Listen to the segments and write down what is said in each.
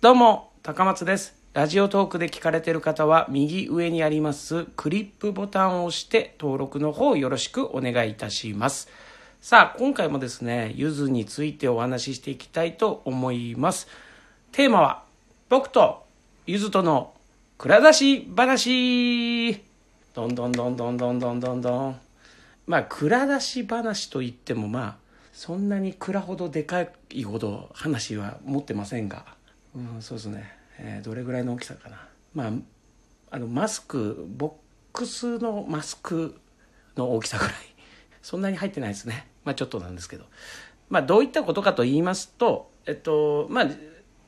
どうも、高松です。ラジオトークで聞かれている方は、右上にありますクリップボタンを押して、登録の方よろしくお願いいたします。さあ、今回もですね、ゆずについてお話ししていきたいと思います。テーマは、僕とゆずとの蔵出し話どんどんどんどんどんどんどんどん。まあ、蔵出し話といっても、まあ、そんなに蔵ほどでかいほど話は持ってませんが、うん、そうですね、えーどれぐらいの大きさかな。まあ、あの、マスク、ボックスのマスクの大きさぐらい。そんなに入ってないですね。まあ、ちょっとなんですけど。まあ、どういったことかと言いますと、えっと、まあ、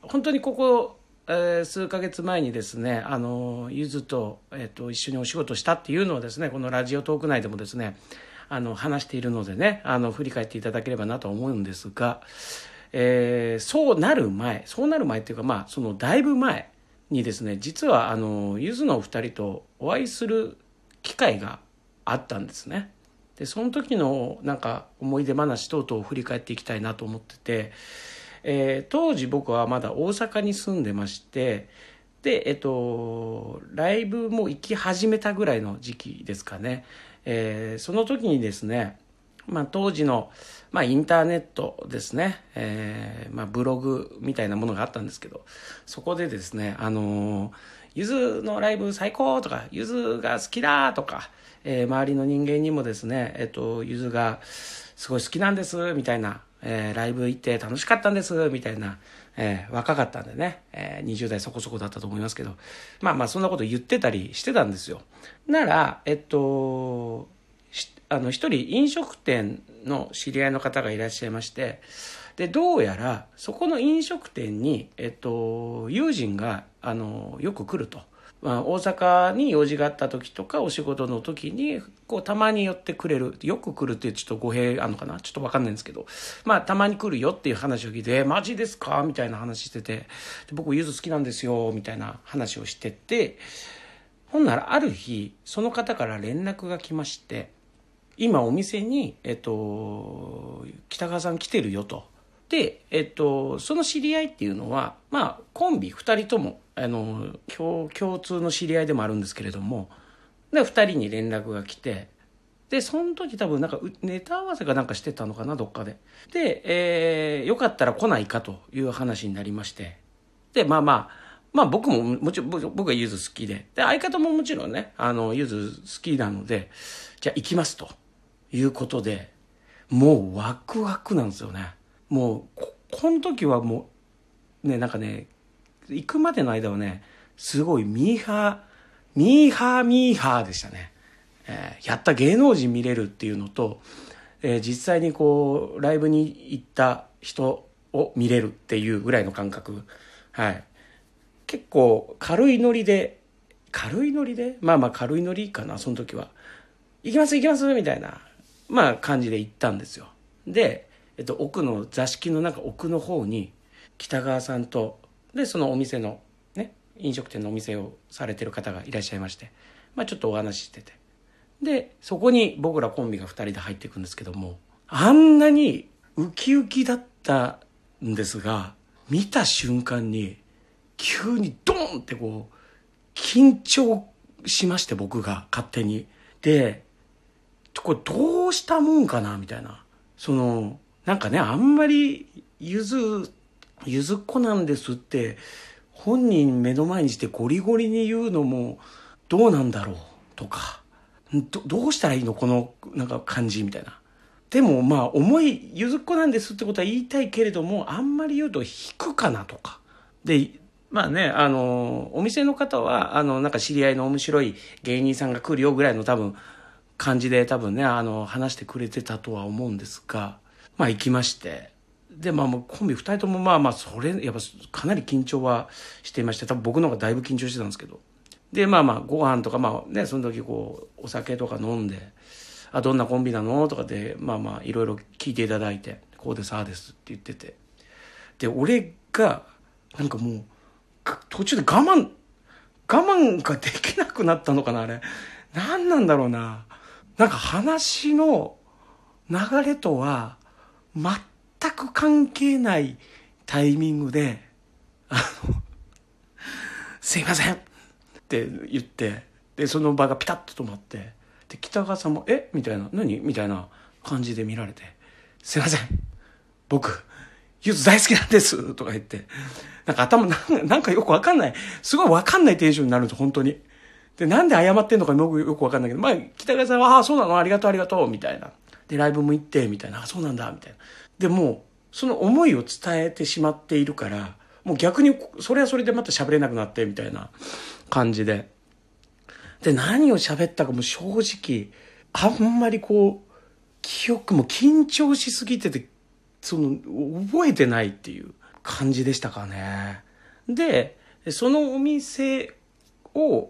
本当にここ、えー数ヶ月前にですね、あの、ゆずと、えっと、一緒にお仕事したっていうのをですね、このラジオトーク内でもですね、あの、話しているのでね、あの、振り返っていただければなと思うんですが、えーそうなる前、そうなる前っていうか、まあ、そのだいぶ前にですね、実は、あの、ゆずのお二人とお会いする機会があったんですね。で、その時のなんか思い出話等々を振り返っていきたいなと思ってて、えー当時僕はまだ大阪に住んでまして、で、えっと、ライブも行き始めたぐらいの時期ですかね。えーその時にですね、まあ当時の、まあインターネットですね、えーまあブログみたいなものがあったんですけど、そこでですね、あのーゆずのライブ最高とか、ゆずが好きだとか、えー周りの人間にもですね、えっと、ゆずがすごい好きなんです、みたいな、えーライブ行って楽しかったんです、みたいな、えー若かったんでね、えー20代そこそこだったと思いますけど、まあまあそんなこと言ってたりしてたんですよ。なら、えっと、あの、一人飲食店の知り合いの方がいらっしゃいまして、で、どうやら、そこの飲食店に、えっと、友人が、あの、よく来ると。まあ、大阪に用事があった時とか、お仕事の時に、こう、たまに寄ってくれる。よく来るってちょっと語弊あるのかな？ちょっとわかんないんですけど。まあ、たまに来るよっていう話を聞いて、マジですか？みたいな話してて、僕、ゆず好きなんですよ、みたいな話をしてて、ほんならある日、その方から連絡が来まして、今お店に、えっと、北川さん来てるよと。で、えっと、その知り合いっていうのは、まあ、コンビ二人とも、あの、共通の知り合いでもあるんですけれども、で、二人に連絡が来て、で、その時多分なんかネタ合わせかなんかしてたのかな、どっかで。で、えー、よかったら来ないかという話になりまして。で、まあまあ、まあ僕ももちろん僕はゆず好きで。で、相方ももちろんね、あの、ゆず好きなので、じゃあ行きますということで、もうワクワクなんですよね。もう、こ、この時はもう、ね、なんかね、行くまでの間はね、すごいミーハー、ミーハーミーハーでしたね。えーやった芸能人見れるっていうのと、えー実際にこう、ライブに行った人を見れるっていうぐらいの感覚。はい。結構軽いノリで、軽いノリで？まあまあ軽いノリかな、その時は。行きます行きますみたいな、まあ感じで行ったんですよ。で、えっと、奥の座敷の中奥の方に、北川さんと、で、そのお店の、ね、飲食店のお店をされてる方がいらっしゃいまして、まあちょっとお話ししてて。で、そこに僕らコンビが二人で入っていくんですけども、あんなにウキウキだったんですが、見た瞬間に、急にドーンってこう、緊張しまして僕が勝手に。で、これどうしたもんかなみたいな。その、なんかね、あんまり、ゆず、ゆずっ子なんですって、本人目の前にしてゴリゴリに言うのも、どうなんだろうとか、ど、どうしたらいいの？この、なんか感じみたいな。でもまあ、重い、ゆずっ子なんですってことは言いたいけれども、あんまり言うと引くかなとか。で、まあね、あの、お店の方は、あの、なんか知り合いの面白い芸人さんが来るよぐらいの多分、感じで多分ね、あの、話してくれてたとは思うんですが、まあ行きまして、で、まあもうコンビ二人ともまあまあ、それ、やっぱかなり緊張はしていまして、多分僕の方がだいぶ緊張してたんですけど、で、まあまあ、ご飯とか、まあね、その時こう、お酒とか飲んで、あ、どんなコンビなのとかで、まあまあ、いろいろ聞いていただいて、こうです、あですって言ってて。で、俺が、なんかもう、途中で我慢、我慢ができなくなったのかな、あれ。何なんだろうな。なんか話の流れとは、全く関係ないタイミングで、あの、すいませんって言って、で、その場がピタッと止まって、で、北川さんも、え？みたいな、何？みたいな感じで見られて、すいません。僕、ゆず大好きなんですとか言って、なんか頭、なんかよくわかんない、すごいわかんないテンションになるんです本当に。で、なんで謝ってんのかよくよくわかんないけど、まあ、北川さんは、ああ、そうなのありがとうありがとうみたいな。で、ライブも行って、みたいな、あそうなんだ、みたいな。で、も、その思いを伝えてしまっているから、もう逆に、それはそれでまた喋れなくなって、みたいな感じで。で、何を喋ったかも正直、あんまりこう、記憶も緊張しすぎてて、その、覚えてないっていう感じでしたかね。で、そのお店を、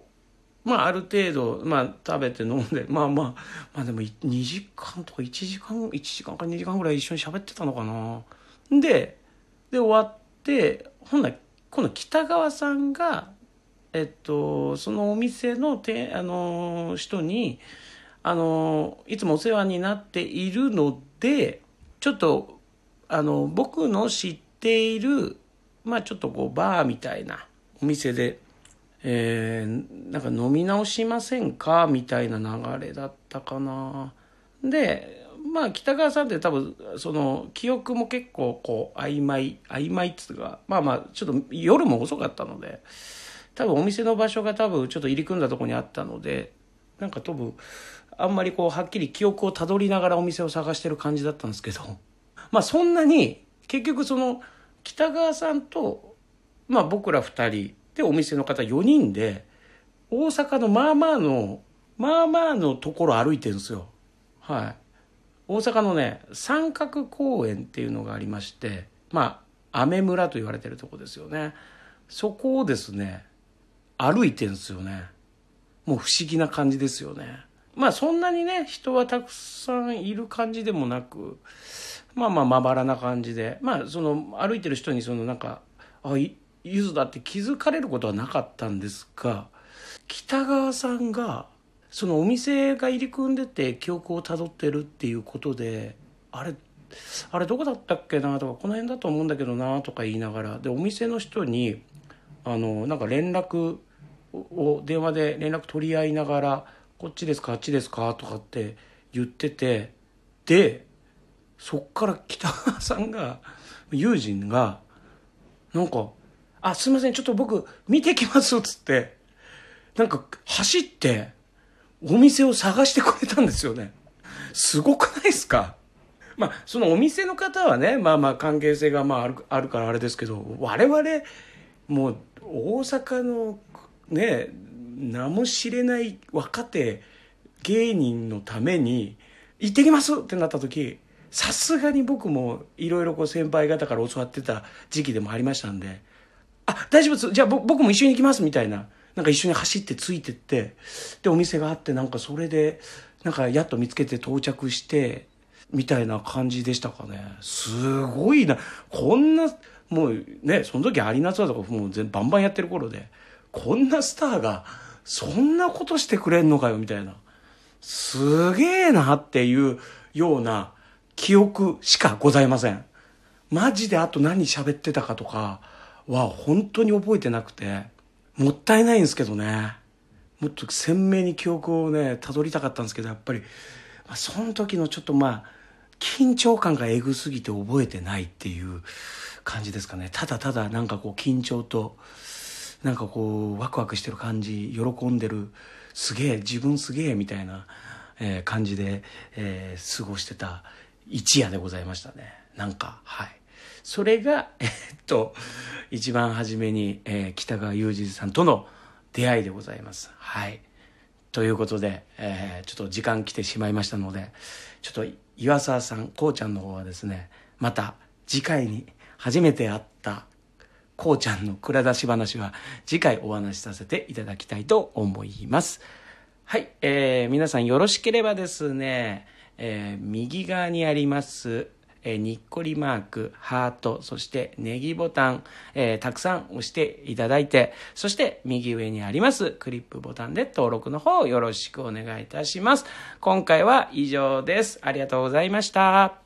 まあ、ある程度、まあ、食べて飲んで、まあまあ、まあでも、2時間とか1時間、1時間か2時間ぐらい一緒に喋ってたのかな。で、で、終わって、ほんなら今度北川さんが、えっと、そのお店のて、あの、人に、あの、いつもお世話になっているので、ちょっと、あの、僕の知っている、まあちょっとこう、バーみたいなお店で、えー、なんか飲み直しませんか？みたいな流れだったかな。で、まあ北川さんって多分、その、記憶も結構こう、曖昧、曖昧っつうか、まあまあ、ちょっと夜も遅かったので、多分お店の場所が多分ちょっと入り組んだとこにあったので、なんか多分、あんまりこう、はっきり記憶をたどりながらお店を探してる感じだったんですけど、まあそんなに、結局その、北川さんと、まあ僕ら二人、でお店の方4人で、大阪のまあまあの、まあまあのところ歩いてるんですよ。はい。大阪のね、三角公園っていうのがありまして、まあ、雨村と言われてるとこですよね。そこをですね、歩いてるんですよね。もう不思議な感じですよね。まあそんなにね、人はたくさんいる感じでもなく、まあまあまばらな感じで、まあその歩いてる人にそのなんか、あ、いゆずだって気づかれることはなかったんですが、北川さんが、そのお店が入り組んでて記憶をたどってるっていうことで、あれ、あれどこだったっけなとか、この辺だと思うんだけどなとか言いながら、で、お店の人に、あの、なんか連絡を、電話で連絡取り合いながら、こっちですか、あっちですかとかって言ってて、で、そっから北川さんが、友人が、なんか、あ、すいません、ちょっと僕見てきますっつって、なんか走って、お店を探してくれたんですよね。すごくないですか？まあ、そのお店の方はね、まあまあ関係性がまああるあるからあれですけど、我々、もう大阪のね、名も知れない若手芸人のために、行ってきますってなった時、さすがに僕もいろいろこう先輩方から教わってた時期でもありましたんで、あ、大丈夫です。じゃあ僕も一緒に行きますみたいな。なんか一緒に走ってついてって、で、お店があって、なんかそれで、なんかやっと見つけて到着して、みたいな感じでしたかね。すごいな。こんな、もうね、その時アリーナツアーとかもう全バンバンやってる頃で、こんなスターが、そんなことしてくれんのかよ、みたいな。すげえなっていうような記憶しかございません。マジであと何喋ってたかとかは本当に覚えてなくて、もったいないんですけどね。もっと鮮明に記憶をね、辿りたかったんですけど、やっぱり、まあ、その時のちょっとまあ、緊張感がエグすぎて覚えてないっていう感じですかね。ただただなんかこう緊張と、なんかこうワクワクしてる感じ、喜んでる、すげえ、自分すげえみたいな、えー感じで、えー過ごしてた一夜でございましたね。なんか、はい。それが、えっと、一番初めに、えー北川裕二さんとの出会いでございます。はい。ということで、えーちょっと時間来てしまいましたので、ちょっと岩沢さん、こうちゃんの方はですね、また次回に初めて会ったこうちゃんの蔵出し話は次回お話しさせていただきたいと思います。はい、えー皆さんよろしければですね、えー右側にあります、えーにっこりマーク、ハート、そしてネギボタン、えーたくさん押していただいて、そして右上にありますクリップボタンで登録の方よろしくお願いいたします。今回は以上です。ありがとうございました。